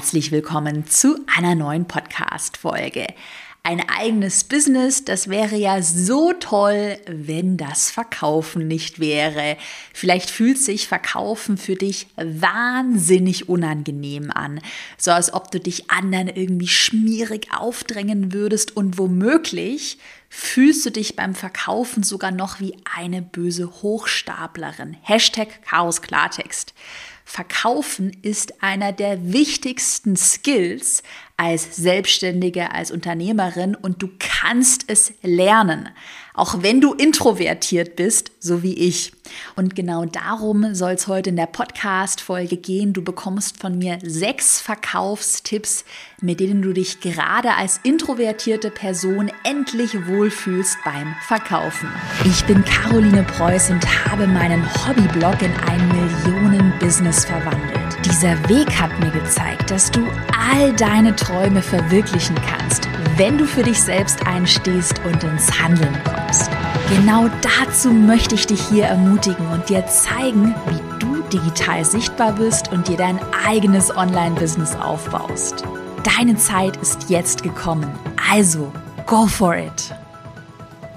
herzlich willkommen zu einer neuen Podcast-Folge. Ein eigenes Business, das wäre ja so toll, wenn das Verkaufen nicht wäre. Vielleicht fühlt sich Verkaufen für dich wahnsinnig unangenehm an. So als ob du dich anderen irgendwie schmierig aufdrängen würdest und womöglich fühlst du dich beim Verkaufen sogar noch wie eine böse Hochstaplerin. Hashtag Chaos Klartext. Verkaufen ist einer der wichtigsten Skills als Selbstständige, als Unternehmerin und du kannst es lernen auch wenn du introvertiert bist, so wie ich. Und genau darum soll es heute in der Podcast-Folge gehen. Du bekommst von mir sechs Verkaufstipps, mit denen du dich gerade als introvertierte Person endlich wohlfühlst beim Verkaufen. Ich bin Caroline Preuß und habe meinen Hobbyblog in ein Millionen-Business verwandelt. Dieser Weg hat mir gezeigt, dass du all deine Träume verwirklichen kannst wenn du für dich selbst einstehst und ins Handeln kommst. Genau dazu möchte ich dich hier ermutigen und dir zeigen, wie du digital sichtbar bist und dir dein eigenes Online-Business aufbaust. Deine Zeit ist jetzt gekommen. Also, go for it!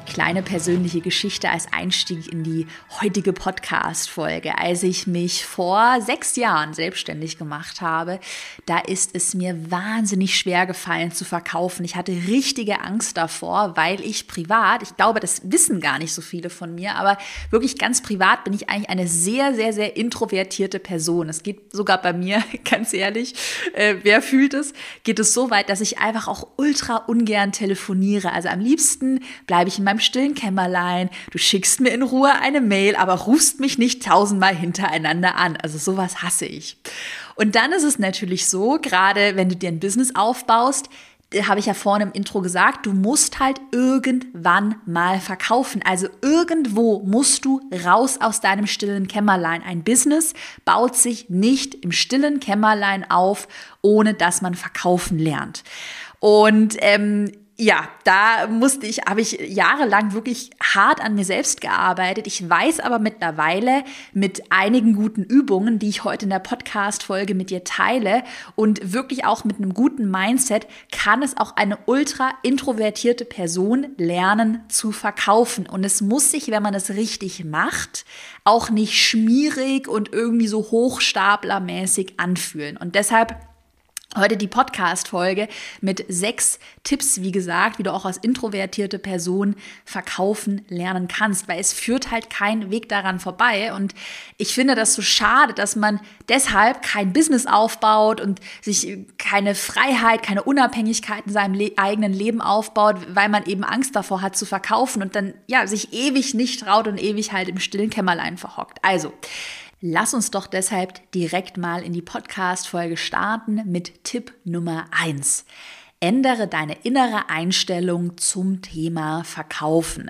Kleine persönliche Geschichte als Einstieg in die heutige Podcast-Folge. Als ich mich vor sechs Jahren selbstständig gemacht habe, da ist es mir wahnsinnig schwer gefallen zu verkaufen. Ich hatte richtige Angst davor, weil ich privat, ich glaube, das wissen gar nicht so viele von mir, aber wirklich ganz privat bin ich eigentlich eine sehr, sehr, sehr introvertierte Person. Es geht sogar bei mir, ganz ehrlich, äh, wer fühlt es, geht es so weit, dass ich einfach auch ultra ungern telefoniere. Also am liebsten bleibe ich in meinem stillen Kämmerlein, du schickst mir in Ruhe eine Mail, aber rufst mich nicht tausendmal hintereinander an. Also sowas hasse ich. Und dann ist es natürlich so, gerade wenn du dir ein Business aufbaust, habe ich ja vorne im Intro gesagt, du musst halt irgendwann mal verkaufen. Also irgendwo musst du raus aus deinem stillen Kämmerlein. Ein Business baut sich nicht im stillen Kämmerlein auf, ohne dass man verkaufen lernt. Und ähm, ja, da musste ich, habe ich jahrelang wirklich hart an mir selbst gearbeitet. Ich weiß aber mittlerweile mit einigen guten Übungen, die ich heute in der Podcast-Folge mit dir teile und wirklich auch mit einem guten Mindset, kann es auch eine ultra introvertierte Person lernen zu verkaufen. Und es muss sich, wenn man es richtig macht, auch nicht schmierig und irgendwie so hochstaplermäßig anfühlen. Und deshalb Heute die Podcast-Folge mit sechs Tipps, wie gesagt, wie du auch als introvertierte Person verkaufen lernen kannst, weil es führt halt kein Weg daran vorbei. Und ich finde das so schade, dass man deshalb kein Business aufbaut und sich keine Freiheit, keine Unabhängigkeit in seinem le eigenen Leben aufbaut, weil man eben Angst davor hat zu verkaufen und dann, ja, sich ewig nicht traut und ewig halt im stillen Kämmerlein verhockt. Also, Lass uns doch deshalb direkt mal in die Podcast-Folge starten mit Tipp Nummer eins. Ändere deine innere Einstellung zum Thema Verkaufen.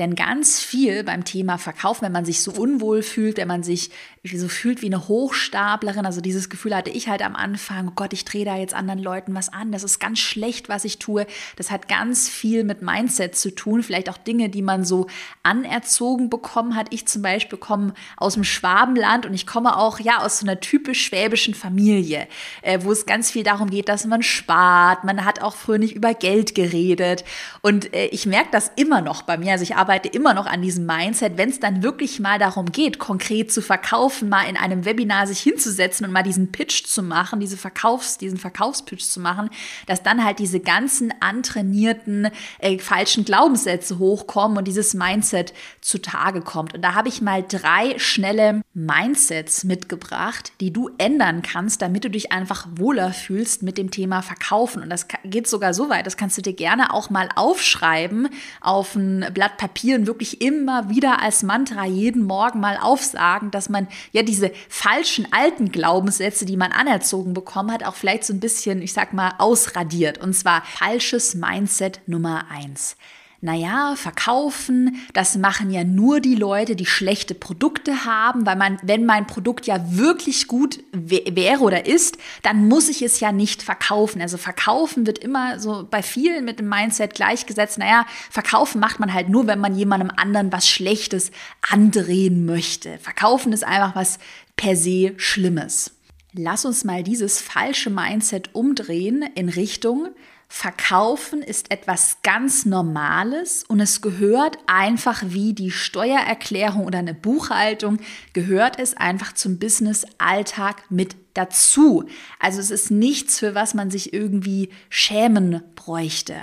Denn ganz viel beim Thema Verkaufen, wenn man sich so unwohl fühlt, wenn man sich so fühlt wie eine Hochstaplerin, also dieses Gefühl hatte ich halt am Anfang, oh Gott, ich drehe da jetzt anderen Leuten was an, das ist ganz schlecht, was ich tue. Das hat ganz viel mit Mindset zu tun, vielleicht auch Dinge, die man so anerzogen bekommen hat. Ich zum Beispiel komme aus dem Schwabenland und ich komme auch ja aus so einer typisch schwäbischen Familie, äh, wo es ganz viel darum geht, dass man spart. Man hat auch früher nicht über Geld geredet und äh, ich merke das immer noch bei mir. Also ich arbeite immer noch an diesem Mindset, wenn es dann wirklich mal darum geht, konkret zu verkaufen, mal in einem Webinar sich hinzusetzen und mal diesen Pitch zu machen, diese Verkaufs, diesen Verkaufspitch zu machen, dass dann halt diese ganzen antrainierten äh, falschen Glaubenssätze hochkommen und dieses Mindset zutage kommt. Und da habe ich mal drei schnelle Mindsets mitgebracht, die du ändern kannst, damit du dich einfach wohler fühlst mit dem Thema Verkaufen. Und das geht sogar so weit, das kannst du dir gerne auch mal aufschreiben auf ein Blatt Papier Papieren wirklich immer wieder als Mantra jeden Morgen mal aufsagen, dass man ja diese falschen alten Glaubenssätze, die man anerzogen bekommen hat, auch vielleicht so ein bisschen, ich sag mal, ausradiert. Und zwar falsches Mindset Nummer eins naja, verkaufen, das machen ja nur die Leute, die schlechte Produkte haben, weil man, wenn mein Produkt ja wirklich gut wäre oder ist, dann muss ich es ja nicht verkaufen. Also verkaufen wird immer so bei vielen mit dem Mindset gleichgesetzt, naja, verkaufen macht man halt nur, wenn man jemandem anderen was Schlechtes andrehen möchte. Verkaufen ist einfach was per se Schlimmes. Lass uns mal dieses falsche Mindset umdrehen in Richtung Verkaufen ist etwas ganz Normales und es gehört einfach wie die Steuererklärung oder eine Buchhaltung, gehört es einfach zum Business-Alltag mit dazu. Also es ist nichts, für was man sich irgendwie schämen bräuchte.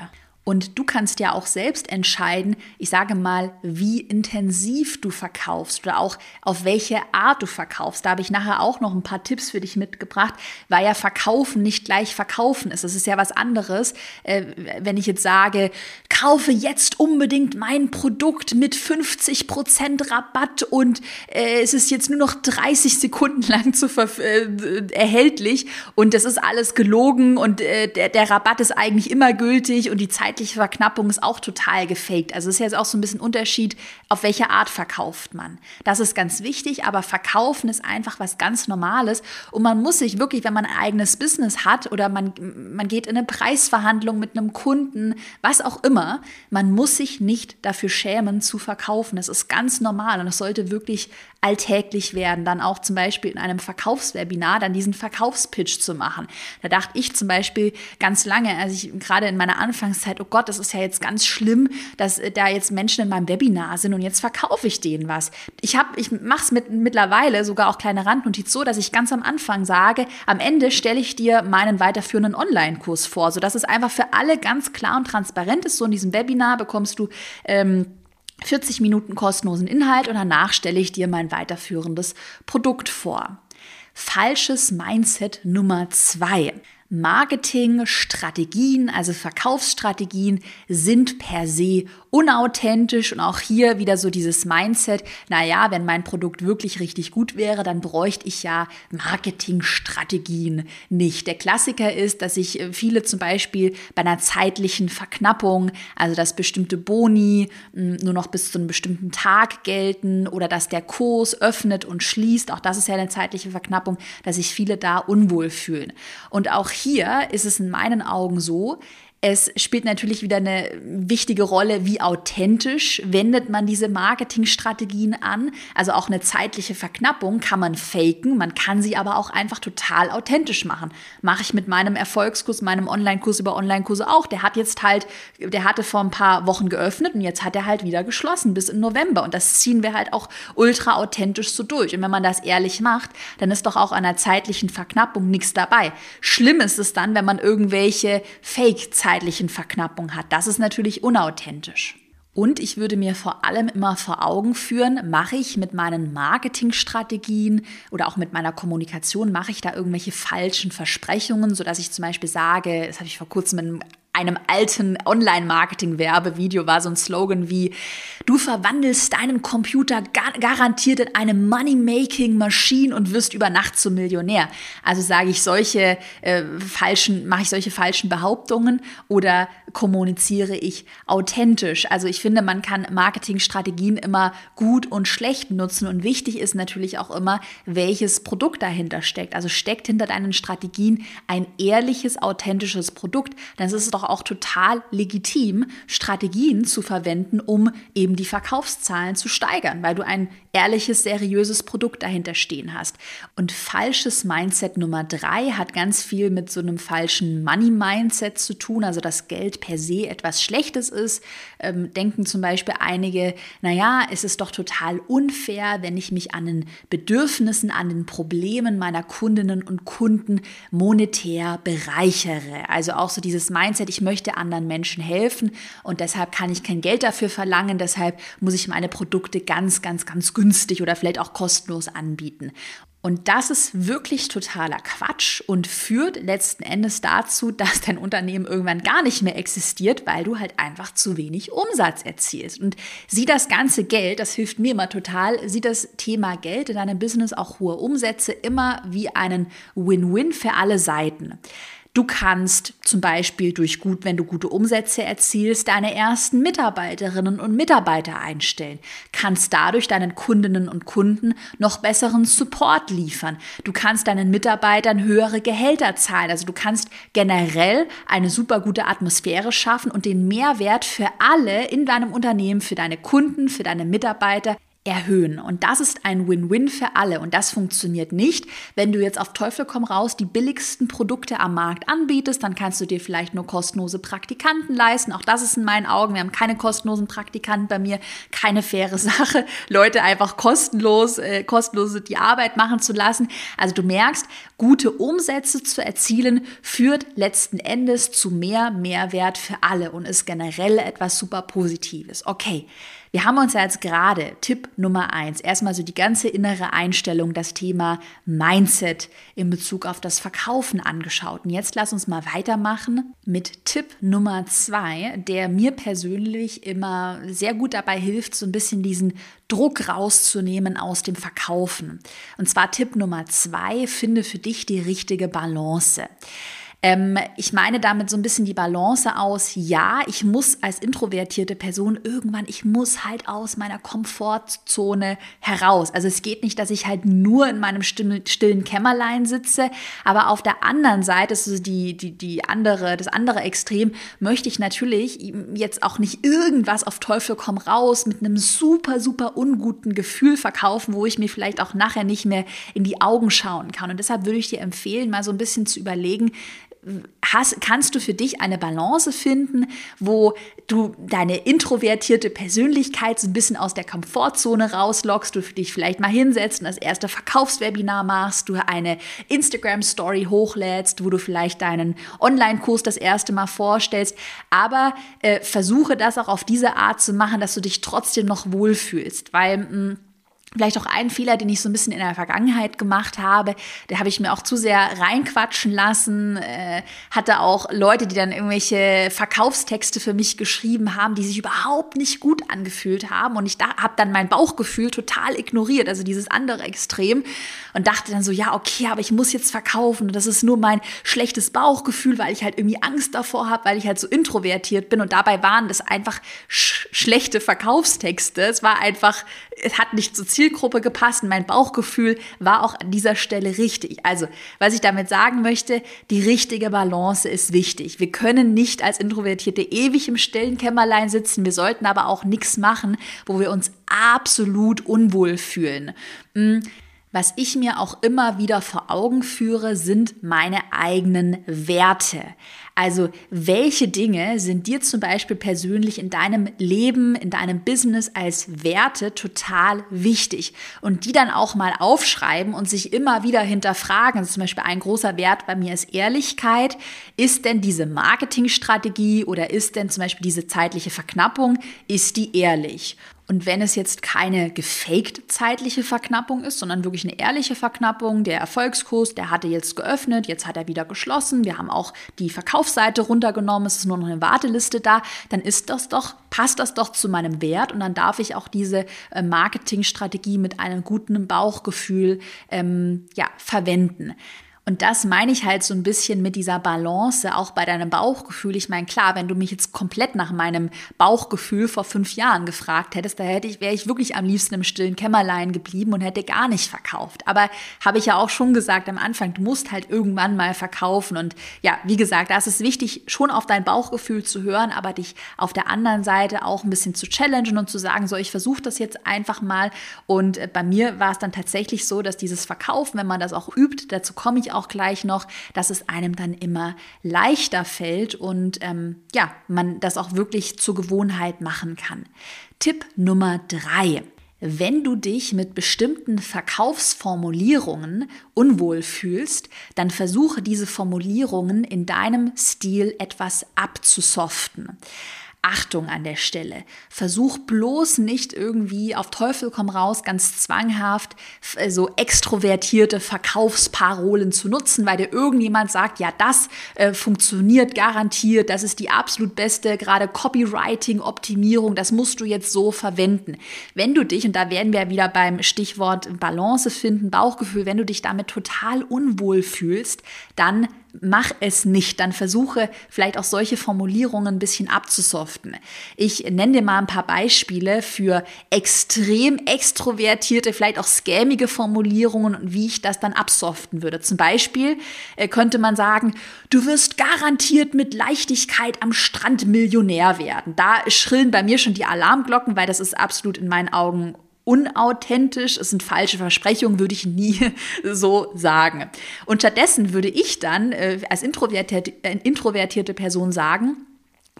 Und du kannst ja auch selbst entscheiden, ich sage mal, wie intensiv du verkaufst oder auch auf welche Art du verkaufst. Da habe ich nachher auch noch ein paar Tipps für dich mitgebracht, weil ja Verkaufen nicht gleich Verkaufen ist. Das ist ja was anderes, äh, wenn ich jetzt sage, kaufe jetzt unbedingt mein Produkt mit 50 Prozent Rabatt und äh, es ist jetzt nur noch 30 Sekunden lang zu äh, erhältlich und das ist alles gelogen und der, der Rabatt ist eigentlich immer gültig und die Zeit zeitliche Verknappung ist auch total gefaked. Also es ist jetzt auch so ein bisschen Unterschied, auf welche Art verkauft man. Das ist ganz wichtig, aber verkaufen ist einfach was ganz Normales und man muss sich wirklich, wenn man ein eigenes Business hat oder man, man geht in eine Preisverhandlung mit einem Kunden, was auch immer, man muss sich nicht dafür schämen zu verkaufen. Das ist ganz normal und es sollte wirklich alltäglich werden, dann auch zum Beispiel in einem Verkaufswebinar dann diesen Verkaufspitch zu machen. Da dachte ich zum Beispiel ganz lange, als ich gerade in meiner Anfangszeit, oh Gott, das ist ja jetzt ganz schlimm, dass äh, da jetzt Menschen in meinem Webinar sind und jetzt verkaufe ich denen was. Ich habe, ich mache es mit, mittlerweile sogar auch kleine Randnotiz so, dass ich ganz am Anfang sage, am Ende stelle ich dir meinen weiterführenden Online-Kurs vor, sodass es einfach für alle ganz klar und transparent ist. So in diesem Webinar bekommst du ähm, 40 Minuten kostenlosen Inhalt und danach stelle ich dir mein weiterführendes Produkt vor. Falsches Mindset Nummer zwei. Marketingstrategien, also Verkaufsstrategien, sind per se unauthentisch und auch hier wieder so dieses Mindset, naja, wenn mein Produkt wirklich richtig gut wäre, dann bräuchte ich ja Marketingstrategien nicht. Der Klassiker ist, dass sich äh, viele zum Beispiel bei einer zeitlichen Verknappung, also dass bestimmte Boni hm, nur noch bis zu einem bestimmten Tag gelten oder dass der Kurs öffnet und schließt, auch das ist ja eine zeitliche Verknappung, dass sich viele da unwohl fühlen. Und auch hier ist es in meinen Augen so, es spielt natürlich wieder eine wichtige Rolle, wie authentisch wendet man diese Marketingstrategien an. Also auch eine zeitliche Verknappung kann man faken, man kann sie aber auch einfach total authentisch machen. Mache ich mit meinem Erfolgskurs, meinem Online-Kurs über Online-Kurse auch. Der hat jetzt halt, der hatte vor ein paar Wochen geöffnet und jetzt hat er halt wieder geschlossen bis im November. Und das ziehen wir halt auch ultra authentisch so durch. Und wenn man das ehrlich macht, dann ist doch auch an einer zeitlichen Verknappung nichts dabei. Schlimm ist es dann, wenn man irgendwelche Fake-Zeiten zeitlichen Verknappung hat. Das ist natürlich unauthentisch. Und ich würde mir vor allem immer vor Augen führen, mache ich mit meinen Marketingstrategien oder auch mit meiner Kommunikation, mache ich da irgendwelche falschen Versprechungen, sodass ich zum Beispiel sage, das habe ich vor kurzem in einem alten Online-Marketing-Werbevideo war so ein Slogan wie, du verwandelst deinen Computer gar garantiert in eine Money-Making-Machine und wirst über Nacht zum Millionär. Also sage ich solche äh, falschen, mache ich solche falschen Behauptungen oder kommuniziere ich authentisch? Also ich finde, man kann Marketingstrategien immer gut und schlecht nutzen und wichtig ist natürlich auch immer, welches Produkt dahinter steckt. Also steckt hinter deinen Strategien ein ehrliches, authentisches Produkt, dann ist es doch auch total legitim, Strategien zu verwenden, um eben die Verkaufszahlen zu steigern, weil du ein ehrliches, seriöses Produkt dahinter stehen hast. Und falsches Mindset Nummer drei hat ganz viel mit so einem falschen Money-Mindset zu tun, also dass Geld per se etwas Schlechtes ist. Ähm, denken zum Beispiel einige, naja, es ist doch total unfair, wenn ich mich an den Bedürfnissen, an den Problemen meiner Kundinnen und Kunden monetär bereichere. Also auch so dieses Mindset, ich möchte anderen Menschen helfen und deshalb kann ich kein Geld dafür verlangen, deshalb muss ich meine Produkte ganz, ganz, ganz günstig günstig oder vielleicht auch kostenlos anbieten. Und das ist wirklich totaler Quatsch und führt letzten Endes dazu, dass dein Unternehmen irgendwann gar nicht mehr existiert, weil du halt einfach zu wenig Umsatz erzielst. Und sieh das ganze Geld, das hilft mir immer total, sieh das Thema Geld in deinem Business, auch hohe Umsätze, immer wie einen Win-Win für alle Seiten. Du kannst zum Beispiel durch gut, wenn du gute Umsätze erzielst, deine ersten Mitarbeiterinnen und Mitarbeiter einstellen, kannst dadurch deinen Kundinnen und Kunden noch besseren Support liefern. Du kannst deinen Mitarbeitern höhere Gehälter zahlen. Also du kannst generell eine super gute Atmosphäre schaffen und den Mehrwert für alle in deinem Unternehmen, für deine Kunden, für deine Mitarbeiter erhöhen. Und das ist ein Win-Win für alle. Und das funktioniert nicht, wenn du jetzt auf Teufel komm raus die billigsten Produkte am Markt anbietest. Dann kannst du dir vielleicht nur kostenlose Praktikanten leisten. Auch das ist in meinen Augen. Wir haben keine kostenlosen Praktikanten bei mir. Keine faire Sache, Leute einfach kostenlos, äh, kostenlose die Arbeit machen zu lassen. Also du merkst, gute Umsätze zu erzielen führt letzten Endes zu mehr Mehrwert für alle und ist generell etwas super Positives. Okay. Wir haben uns ja jetzt gerade Tipp Nummer eins erstmal so die ganze innere Einstellung, das Thema Mindset in Bezug auf das Verkaufen angeschaut. Und jetzt lass uns mal weitermachen mit Tipp Nummer zwei, der mir persönlich immer sehr gut dabei hilft, so ein bisschen diesen Druck rauszunehmen aus dem Verkaufen. Und zwar Tipp Nummer zwei, finde für dich die richtige Balance. Ähm, ich meine damit so ein bisschen die Balance aus, ja, ich muss als introvertierte Person irgendwann, ich muss halt aus meiner Komfortzone heraus. Also es geht nicht, dass ich halt nur in meinem stillen Kämmerlein sitze, aber auf der anderen Seite, das ist die, die, die andere, das andere Extrem, möchte ich natürlich jetzt auch nicht irgendwas auf Teufel komm raus mit einem super, super unguten Gefühl verkaufen, wo ich mir vielleicht auch nachher nicht mehr in die Augen schauen kann. Und deshalb würde ich dir empfehlen, mal so ein bisschen zu überlegen, hast, kannst du für dich eine Balance finden, wo du deine introvertierte Persönlichkeit so ein bisschen aus der Komfortzone rauslockst, du dich vielleicht mal hinsetzt und das erste Verkaufswebinar machst, du eine Instagram-Story hochlädst, wo du vielleicht deinen Online-Kurs das erste Mal vorstellst, aber äh, versuche das auch auf diese Art zu machen, dass du dich trotzdem noch wohlfühlst, weil mh, mm, Vielleicht auch ein Fehler, den ich so ein bisschen in der Vergangenheit gemacht habe. Da habe ich mir auch zu sehr reinquatschen lassen. Äh, hatte auch Leute, die dann irgendwelche Verkaufstexte für mich geschrieben haben, die sich überhaupt nicht gut angefühlt haben. Und ich da, habe dann mein Bauchgefühl total ignoriert, also dieses andere Extrem. Und dachte dann so, ja, okay, aber ich muss jetzt verkaufen. Und das ist nur mein schlechtes Bauchgefühl, weil ich halt irgendwie Angst davor habe, weil ich halt so introvertiert bin. Und dabei waren das einfach sch schlechte Verkaufstexte. Es war einfach, es hat nicht so Zielgruppe gepasst und mein Bauchgefühl war auch an dieser Stelle richtig. Also, was ich damit sagen möchte, die richtige Balance ist wichtig. Wir können nicht als Introvertierte ewig im stillen Kämmerlein sitzen. Wir sollten aber auch nichts machen, wo wir uns absolut unwohl fühlen. Hm. Was ich mir auch immer wieder vor Augen führe, sind meine eigenen Werte. Also welche Dinge sind dir zum Beispiel persönlich in deinem Leben, in deinem Business als Werte total wichtig und die dann auch mal aufschreiben und sich immer wieder hinterfragen. Also zum Beispiel ein großer Wert bei mir ist Ehrlichkeit. Ist denn diese Marketingstrategie oder ist denn zum Beispiel diese zeitliche Verknappung, ist die ehrlich? Und wenn es jetzt keine gefaked zeitliche Verknappung ist, sondern wirklich eine ehrliche Verknappung, der Erfolgskurs, der hatte jetzt geöffnet, jetzt hat er wieder geschlossen, wir haben auch die Verkaufsseite runtergenommen, es ist nur noch eine Warteliste da, dann ist das doch, passt das doch zu meinem Wert und dann darf ich auch diese äh, Marketingstrategie mit einem guten Bauchgefühl ähm, ja, verwenden. Und das meine ich halt so ein bisschen mit dieser Balance, auch bei deinem Bauchgefühl. Ich meine, klar, wenn du mich jetzt komplett nach meinem Bauchgefühl vor fünf Jahren gefragt hättest, da hätte ich, wäre ich wirklich am liebsten im stillen Kämmerlein geblieben und hätte gar nicht verkauft. Aber habe ich ja auch schon gesagt am Anfang, du musst halt irgendwann mal verkaufen. Und ja, wie gesagt, da ist es wichtig, schon auf dein Bauchgefühl zu hören, aber dich auf der anderen Seite auch ein bisschen zu challengen und zu sagen, so, ich versuche das jetzt einfach mal. Und äh, bei mir war es dann tatsächlich so, dass dieses Verkaufen, wenn man das auch übt, dazu komme ich auch auch gleich noch, dass es einem dann immer leichter fällt und ähm, ja, man das auch wirklich zur Gewohnheit machen kann. Tipp Nummer drei. Wenn du dich mit bestimmten Verkaufsformulierungen unwohl fühlst, dann versuche diese Formulierungen in deinem Stil etwas abzusoften. Achtung an der Stelle. Versuch bloß nicht irgendwie auf Teufel komm raus ganz zwanghaft äh, so extrovertierte Verkaufsparolen zu nutzen, weil dir irgendjemand sagt, ja, das äh, funktioniert garantiert, das ist die absolut beste, gerade Copywriting-Optimierung, das musst du jetzt so verwenden. Wenn du dich, und da werden wir wieder beim Stichwort Balance finden, Bauchgefühl, wenn du dich damit total unwohl fühlst, dann mach es nicht, dann versuche vielleicht auch solche Formulierungen ein bisschen abzusoften. Ich nenne dir mal ein paar Beispiele für extrem extrovertierte, vielleicht auch scammige Formulierungen und wie ich das dann absoften würde. Zum Beispiel äh, könnte man sagen, du wirst garantiert mit Leichtigkeit am Strand Millionär werden. Da schrillen bei mir schon die Alarmglocken, weil das ist absolut in meinen Augen unauthentisch, es sind falsche Versprechungen, würde ich nie so sagen. Und stattdessen würde ich dann äh, als introvertierte, äh, introvertierte Person sagen,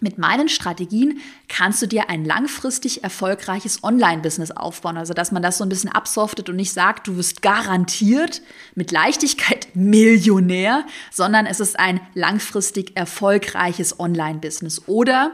mit meinen Strategien kannst du dir ein langfristig erfolgreiches Online-Business aufbauen. Also, dass man das so ein bisschen absoftet und nicht sagt, du wirst garantiert mit Leichtigkeit Millionär, sondern es ist ein langfristig erfolgreiches Online-Business. Oder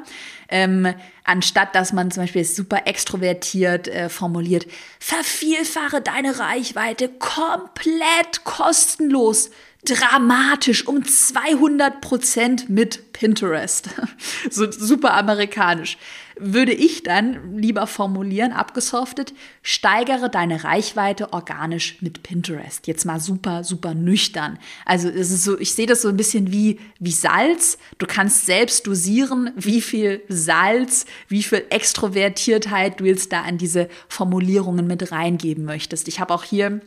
ähm, anstatt dass man zum Beispiel super extrovertiert äh, formuliert, vervielfache deine Reichweite komplett kostenlos dramatisch um 200 Prozent mit Pinterest. so super amerikanisch. Würde ich dann lieber formulieren, abgesoftet, steigere deine Reichweite organisch mit Pinterest. Jetzt mal super, super nüchtern. Also es ist so, ich sehe das so ein bisschen wie, wie Salz. Du kannst selbst dosieren, wie viel Salz, wie viel Extrovertiertheit du jetzt da an diese Formulierungen mit reingeben möchtest. Ich habe auch hier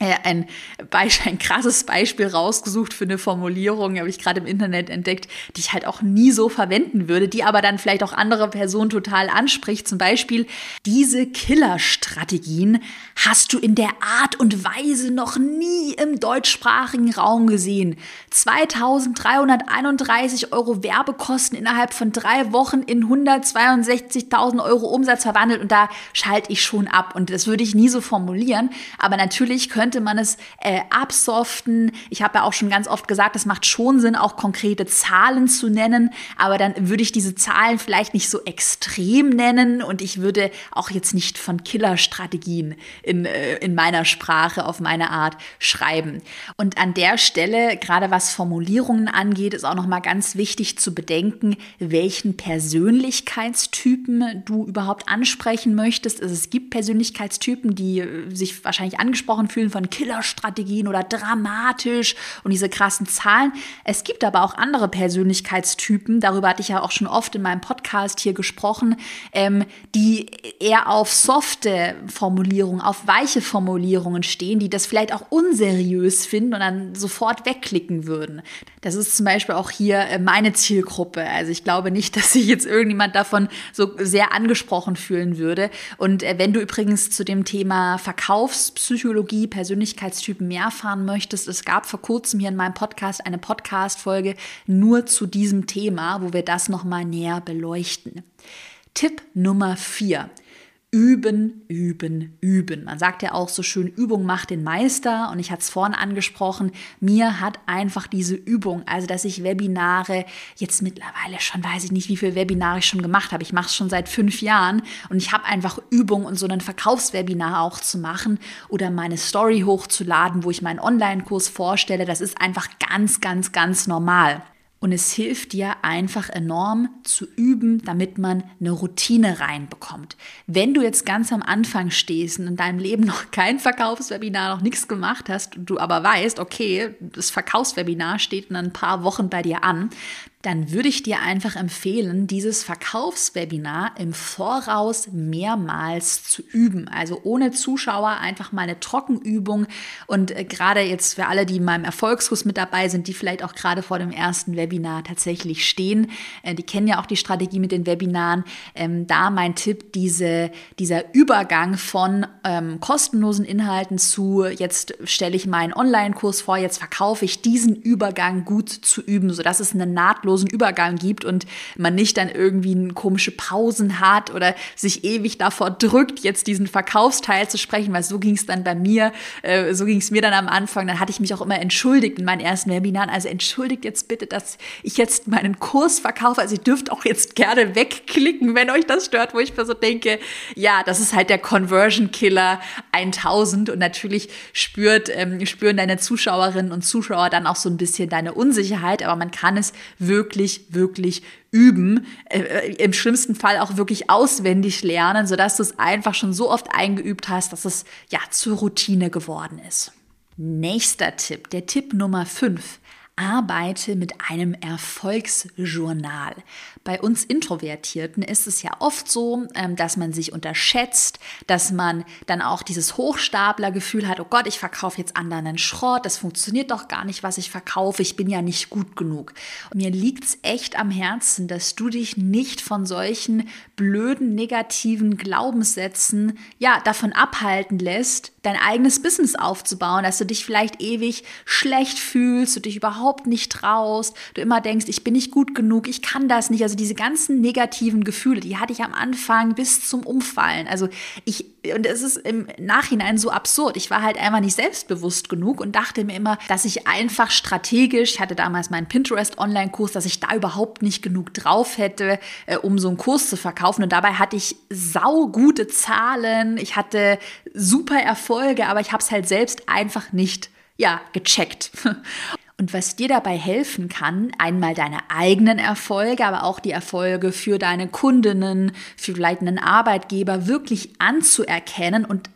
ein, Beispiel, ein krasses Beispiel rausgesucht für eine Formulierung, habe ich gerade im Internet entdeckt, die ich halt auch nie so verwenden würde, die aber dann vielleicht auch andere Personen total anspricht. Zum Beispiel, diese Killerstrategien hast du in der Art und Weise noch nie im deutschsprachigen Raum gesehen. 2331 Euro Werbekosten innerhalb von drei Wochen in 162.000 Euro Umsatz verwandelt und da schalte ich schon ab und das würde ich nie so formulieren, aber natürlich können könnte man es äh, absoften. Ich habe ja auch schon ganz oft gesagt, es macht schon Sinn, auch konkrete Zahlen zu nennen, aber dann würde ich diese Zahlen vielleicht nicht so extrem nennen und ich würde auch jetzt nicht von Killerstrategien in, äh, in meiner Sprache auf meine Art schreiben. Und an der Stelle, gerade was Formulierungen angeht, ist auch nochmal ganz wichtig zu bedenken, welchen Persönlichkeitstypen du überhaupt ansprechen möchtest. Also es gibt Persönlichkeitstypen, die äh, sich wahrscheinlich angesprochen fühlen von Killerstrategien oder dramatisch und diese krassen Zahlen. Es gibt aber auch andere Persönlichkeitstypen, darüber hatte ich ja auch schon oft in meinem Podcast hier gesprochen, ähm, die eher auf softe Formulierungen, auf weiche Formulierungen stehen, die das vielleicht auch unseriös finden und dann sofort wegklicken würden. Das ist zum Beispiel auch hier äh, meine Zielgruppe. Also ich glaube nicht, dass sich jetzt irgendjemand davon so sehr angesprochen fühlen würde. Und äh, wenn du übrigens zu dem Thema Verkaufspsychologie, Persönlichkeitstypen mehr erfahren möchtest, es gab vor kurzem hier in meinem Podcast eine Podcast-Folge nur zu diesem Thema, wo wir das nochmal näher beleuchten. Tipp Nummer vier. Üben, üben, üben. Man sagt ja auch so schön, Übung macht den Meister. Und ich hatte es vorhin angesprochen, mir hat einfach diese Übung, also dass ich Webinare jetzt mittlerweile schon, weiß ich nicht, wie viele Webinare ich schon gemacht habe. Ich mache es schon seit fünf Jahren und ich habe einfach Übung und so ein Verkaufswebinar auch zu machen oder meine Story hochzuladen, wo ich meinen Online-Kurs vorstelle. Das ist einfach ganz, ganz, ganz normal. Und es hilft dir einfach enorm zu üben, damit man eine Routine reinbekommt. Wenn du jetzt ganz am Anfang stehst und in deinem Leben noch kein Verkaufswebinar, noch nichts gemacht hast, du aber weißt, okay, das Verkaufswebinar steht in ein paar Wochen bei dir an, dann würde ich dir einfach empfehlen, dieses Verkaufswebinar im Voraus mehrmals zu üben. Also ohne Zuschauer einfach mal eine Trockenübung. Und äh, gerade jetzt für alle, die in meinem Erfolgskurs mit dabei sind, die vielleicht auch gerade vor dem ersten Webinar tatsächlich stehen, äh, die kennen ja auch die Strategie mit den Webinaren. Ähm, da mein Tipp, diese, dieser Übergang von ähm, kostenlosen Inhalten zu, jetzt stelle ich meinen Online-Kurs vor, jetzt verkaufe ich diesen Übergang gut zu üben, sodass es eine nahtlose nahtlosen Übergang gibt und man nicht dann irgendwie komische Pausen hat oder sich ewig davor drückt, jetzt diesen Verkaufsteil zu sprechen, weil so ging es dann bei mir, äh, so ging es mir dann am Anfang. Dann hatte ich mich auch immer entschuldigt in meinen ersten Webinaren. Also entschuldigt jetzt bitte, dass ich jetzt meinen Kurs verkaufe. Also ihr dürft auch jetzt gerne wegklicken, wenn euch das stört, wo ich mir so denke, ja, das ist halt der Conversion Killer 1000 und natürlich spürt, ähm, spüren deine Zuschauerinnen und Zuschauer dann auch so ein bisschen deine Unsicherheit, aber man kann es wirklich wirklich, wirklich üben, äh, äh, im schlimmsten Fall auch wirklich auswendig lernen, sodass du es einfach schon so oft eingeübt hast, dass es ja zur Routine geworden ist. Nächster Tipp, der Tipp Nummer 5. arbeite mit einem Erfolgsjournal. Bei uns Introvertierten ist es ja oft so, ähm, dass man sich unterschätzt, dass man dann auch dieses Hochstaplergefühl hat, oh Gott, ich verkaufe jetzt anderen einen Schrott, das funktioniert doch gar nicht, was ich verkaufe, ich bin ja nicht gut genug. Und mir liegt es echt am Herzen, dass du dich nicht von solchen blöden, negativen Glaubenssätzen, ja, davon abhalten lässt, dein eigenes Business aufzubauen, dass du dich vielleicht ewig schlecht fühlst, du dich überhaupt nicht traust, du immer denkst, ich bin nicht gut genug, ich kann das nicht. Also diese ganzen negativen Gefühle, die hatte ich am Anfang bis zum Umfallen. Also ich, und es ist im Nachhinein so absurd. Ich war halt einfach nicht selbstbewusst genug und dachte mir immer, dass ich einfach strategisch, ich hatte damals meinen Pinterest-Online-Kurs, dass ich da überhaupt nicht genug drauf hätte, äh, um so einen Kurs zu verkaufen. Und dabei hatte ich saugute Zahlen, ich hatte super Erfolge, aber ich habe es halt selbst einfach nicht ja, gecheckt. Und was dir dabei helfen kann, einmal deine eigenen Erfolge, aber auch die Erfolge für deine Kundinnen, für vielleicht einen Arbeitgeber wirklich anzuerkennen und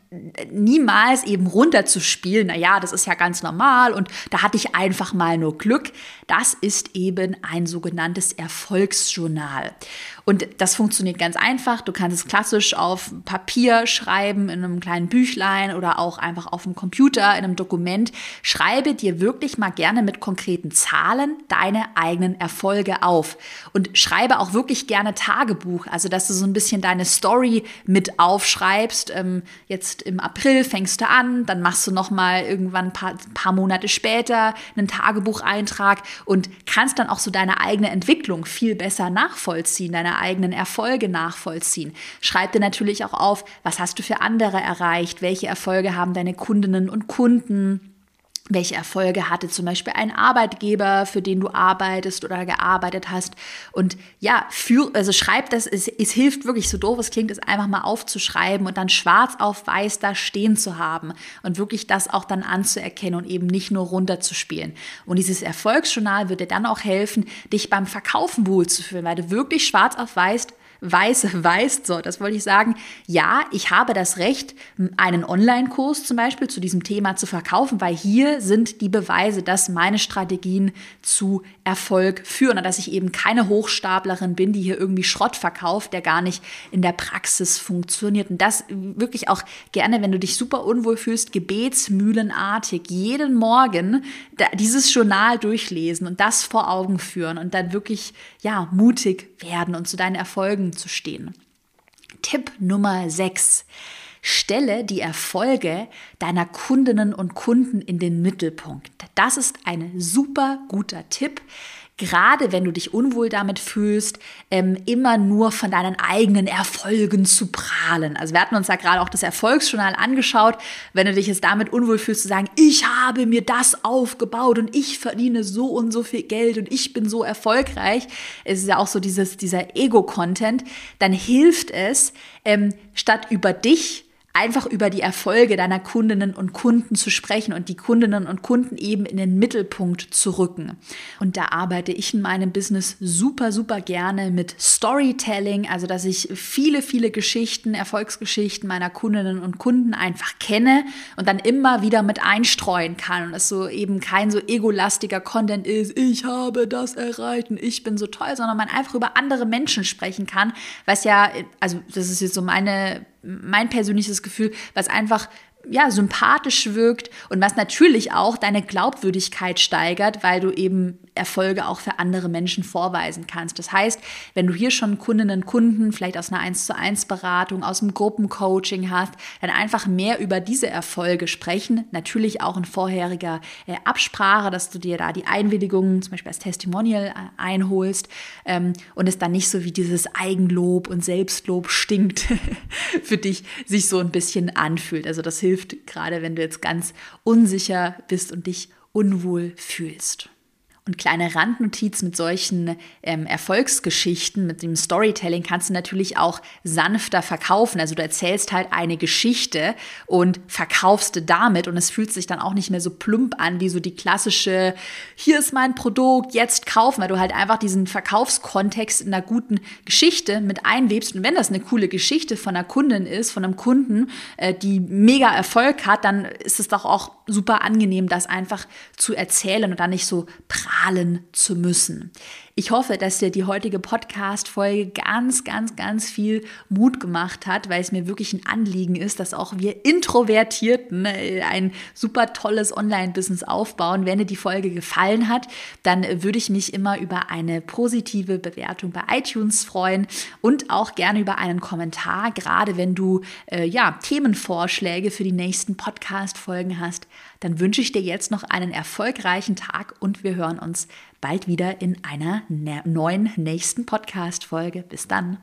niemals eben runterzuspielen, naja, das ist ja ganz normal und da hatte ich einfach mal nur Glück. Das ist eben ein sogenanntes Erfolgsjournal. Und das funktioniert ganz einfach. Du kannst es klassisch auf Papier schreiben, in einem kleinen Büchlein oder auch einfach auf dem Computer, in einem Dokument. Schreibe dir wirklich mal gerne mit konkreten Zahlen deine eigenen Erfolge auf. Und schreibe auch wirklich gerne Tagebuch, also dass du so ein bisschen deine Story mit aufschreibst. Ähm, jetzt im April fängst du an, dann machst du noch mal irgendwann ein paar, paar Monate später einen Tagebucheintrag und kannst dann auch so deine eigene Entwicklung viel besser nachvollziehen, deine eigenen Erfolge nachvollziehen. Schreib dir natürlich auch auf, was hast du für andere erreicht, welche Erfolge haben deine Kundinnen und Kunden welche Erfolge hatte zum Beispiel ein Arbeitgeber, für den du arbeitest oder gearbeitet hast. Und ja, für, also schreib das, es, es hilft wirklich, so doof es klingt, es einfach mal aufzuschreiben und dann schwarz auf weiß da stehen zu haben und wirklich das auch dann anzuerkennen und eben nicht nur runterzuspielen. Und dieses Erfolgsjournal wird dir dann auch helfen, dich beim Verkaufen wohlzufühlen, weil du wirklich schwarz auf weiß weiß, weißt, so, das wollte ich sagen, ja, ich habe das Recht, einen Online-Kurs zum Beispiel zu diesem Thema zu verkaufen, weil hier sind die Beweise, dass meine Strategien zu Erfolg führen und dass ich eben keine Hochstaplerin bin, die hier irgendwie Schrott verkauft, der gar nicht in der Praxis funktioniert. Und das wirklich auch gerne, wenn du dich super unwohl fühlst, gebetsmühlenartig jeden Morgen dieses Journal durchlesen und das vor Augen führen und dann wirklich, ja, mutig werden und zu deinen Erfolgen zu stehen. Tipp Nummer 6. Stelle die Erfolge deiner Kundinnen und Kunden in den Mittelpunkt. Das ist ein super guter Tipp, gerade wenn du dich unwohl damit fühlst, ähm, immer nur von deinen eigenen Erfolgen zu prahlen. Also wir hatten uns ja gerade auch das Erfolgsjournal angeschaut. Wenn du dich jetzt damit unwohl fühlst, zu sagen, ich habe mir das aufgebaut und ich verdiene so und so viel Geld und ich bin so erfolgreich, es ist ja auch so dieses, dieser Ego-Content, dann hilft es, ähm, statt über dich einfach über die Erfolge deiner Kundinnen und Kunden zu sprechen und die Kundinnen und Kunden eben in den Mittelpunkt zu rücken. Und da arbeite ich in meinem Business super, super gerne mit Storytelling, also dass ich viele, viele Geschichten, Erfolgsgeschichten meiner Kundinnen und Kunden einfach kenne und dann immer wieder mit einstreuen kann und es so eben kein so egolastiger Content ist, ich habe das erreicht und ich bin so toll, sondern man einfach über andere Menschen sprechen kann, was ja, also das ist jetzt so meine mein persönliches Gefühl, was einfach ja, sympathisch wirkt und was natürlich auch deine Glaubwürdigkeit steigert, weil du eben Erfolge auch für andere Menschen vorweisen kannst. Das heißt, wenn du hier schon Kundinnen und Kunden vielleicht aus einer 1 zu 1 Beratung, aus dem Gruppencoaching hast, dann einfach mehr über diese Erfolge sprechen. Natürlich auch in vorheriger äh, Absprache, dass du dir da die Einwilligungen zum Beispiel als Testimonial äh, einholst ähm, und es dann nicht so wie dieses Eigenlob und Selbstlob stinkt für dich sich so ein bisschen anfühlt. Also das hilft, gerade wenn du jetzt ganz unsicher bist und dich unwohl fühlst. Und kleine Randnotiz mit solchen ähm, Erfolgsgeschichten, mit dem Storytelling kannst du natürlich auch sanfter verkaufen. Also du erzählst halt eine Geschichte und verkaufst damit und es fühlt sich dann auch nicht mehr so plump an wie so die klassische, hier ist mein Produkt, jetzt kaufen, weil du halt einfach diesen Verkaufskontext in einer guten Geschichte mit einwebst. Und wenn das eine coole Geschichte von einer Kundin ist, von einem Kunden, äh, die mega Erfolg hat, dann ist es doch auch super angenehm, das einfach zu erzählen und dann nicht so prahlen zu müssen. Ich hoffe, dass dir die heutige Podcast-Folge ganz, ganz, ganz viel Mut gemacht hat, weil es mir wirklich ein Anliegen ist, dass auch wir Introvertierten äh, ein super tolles Online-Business aufbauen. Wenn dir die Folge gefallen hat, dann würde ich mich immer über eine positive Bewertung bei iTunes freuen und auch gerne über einen Kommentar, gerade wenn du äh, ja, Themenvorschläge für die nächsten Podcast-Folgen hast dann wünsche ich dir jetzt noch einen erfolgreichen Tag und wir hören uns bald wieder in einer neuen nächsten Podcast-Folge. Bis dann.